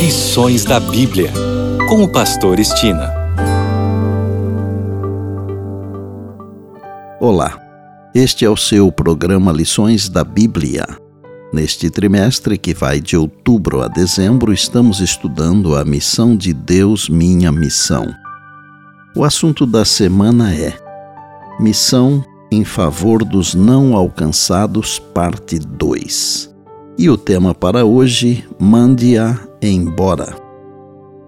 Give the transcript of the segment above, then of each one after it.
Lições da Bíblia, com o Pastor Estina. Olá, este é o seu programa Lições da Bíblia. Neste trimestre, que vai de outubro a dezembro, estamos estudando a missão de Deus, minha missão. O assunto da semana é Missão em favor dos não alcançados, parte 2. E o tema para hoje, mande-a embora.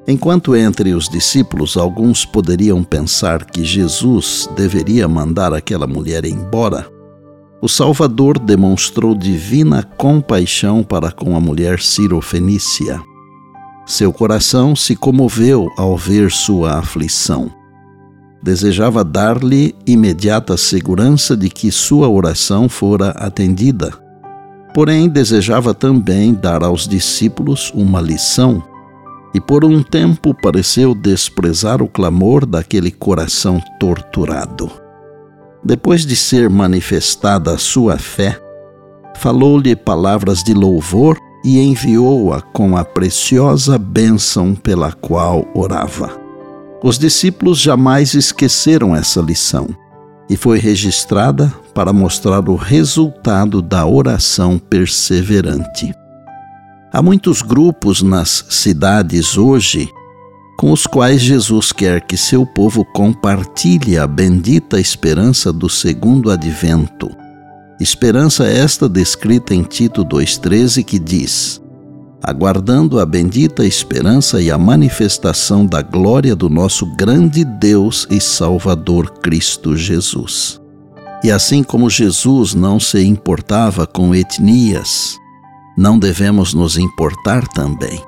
Enquanto entre os discípulos alguns poderiam pensar que Jesus deveria mandar aquela mulher embora, o Salvador demonstrou divina compaixão para com a mulher cirofenícia. Seu coração se comoveu ao ver sua aflição. Desejava dar-lhe imediata segurança de que sua oração fora atendida Porém, desejava também dar aos discípulos uma lição, e por um tempo pareceu desprezar o clamor daquele coração torturado. Depois de ser manifestada a sua fé, falou-lhe palavras de louvor e enviou-a com a preciosa bênção pela qual orava. Os discípulos jamais esqueceram essa lição e foi registrada para mostrar o resultado da oração perseverante. Há muitos grupos nas cidades hoje com os quais Jesus quer que seu povo compartilhe a bendita esperança do segundo advento. Esperança esta descrita em Tito 2,13 que diz: aguardando a bendita esperança e a manifestação da glória do nosso grande Deus e Salvador Cristo Jesus. E assim como Jesus não se importava com etnias, não devemos nos importar também.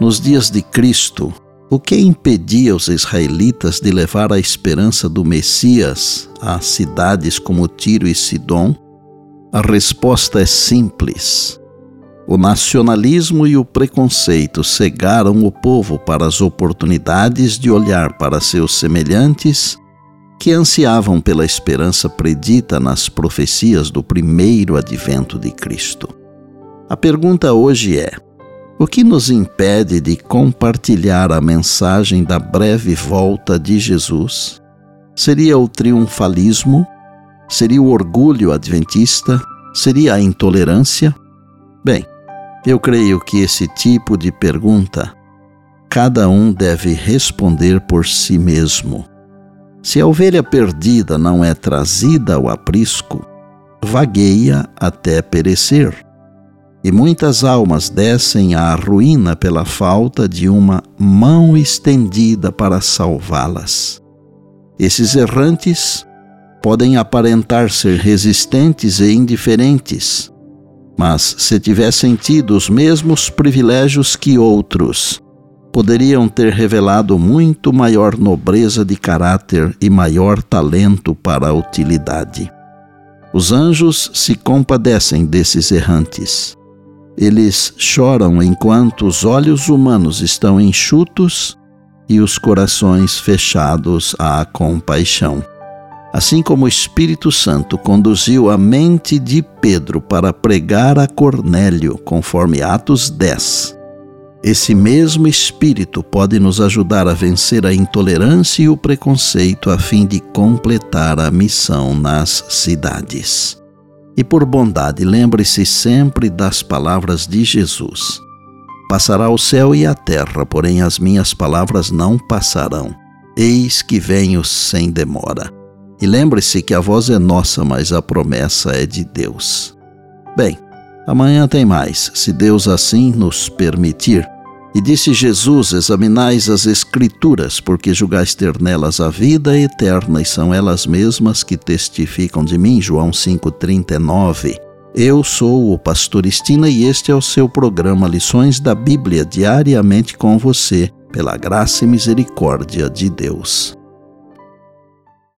Nos dias de Cristo, o que impedia os israelitas de levar a esperança do Messias a cidades como Tiro e Sidom? A resposta é simples o nacionalismo e o preconceito cegaram o povo para as oportunidades de olhar para seus semelhantes que ansiavam pela esperança predita nas profecias do primeiro advento de Cristo. A pergunta hoje é: o que nos impede de compartilhar a mensagem da breve volta de Jesus? Seria o triunfalismo? Seria o orgulho adventista? Seria a intolerância? Bem, eu creio que esse tipo de pergunta cada um deve responder por si mesmo. Se a ovelha perdida não é trazida ao aprisco, vagueia até perecer. E muitas almas descem à ruína pela falta de uma mão estendida para salvá-las. Esses errantes podem aparentar ser resistentes e indiferentes, mas se tivessem tido os mesmos privilégios que outros, poderiam ter revelado muito maior nobreza de caráter e maior talento para a utilidade. Os anjos se compadecem desses errantes. Eles choram enquanto os olhos humanos estão enxutos e os corações fechados à compaixão. Assim como o Espírito Santo conduziu a mente de Pedro para pregar a Cornélio, conforme Atos 10, esse mesmo Espírito pode nos ajudar a vencer a intolerância e o preconceito a fim de completar a missão nas cidades. E por bondade, lembre-se sempre das palavras de Jesus: Passará o céu e a terra, porém as minhas palavras não passarão. Eis que venho sem demora. E lembre-se que a voz é nossa, mas a promessa é de Deus. Bem, amanhã tem mais, se Deus assim nos permitir. E disse Jesus: Examinais as Escrituras, porque julgais ter nelas a vida eterna, e são elas mesmas que testificam de mim. João 5,39. Eu sou o Pastor Estina e este é o seu programa Lições da Bíblia, diariamente com você, pela graça e misericórdia de Deus.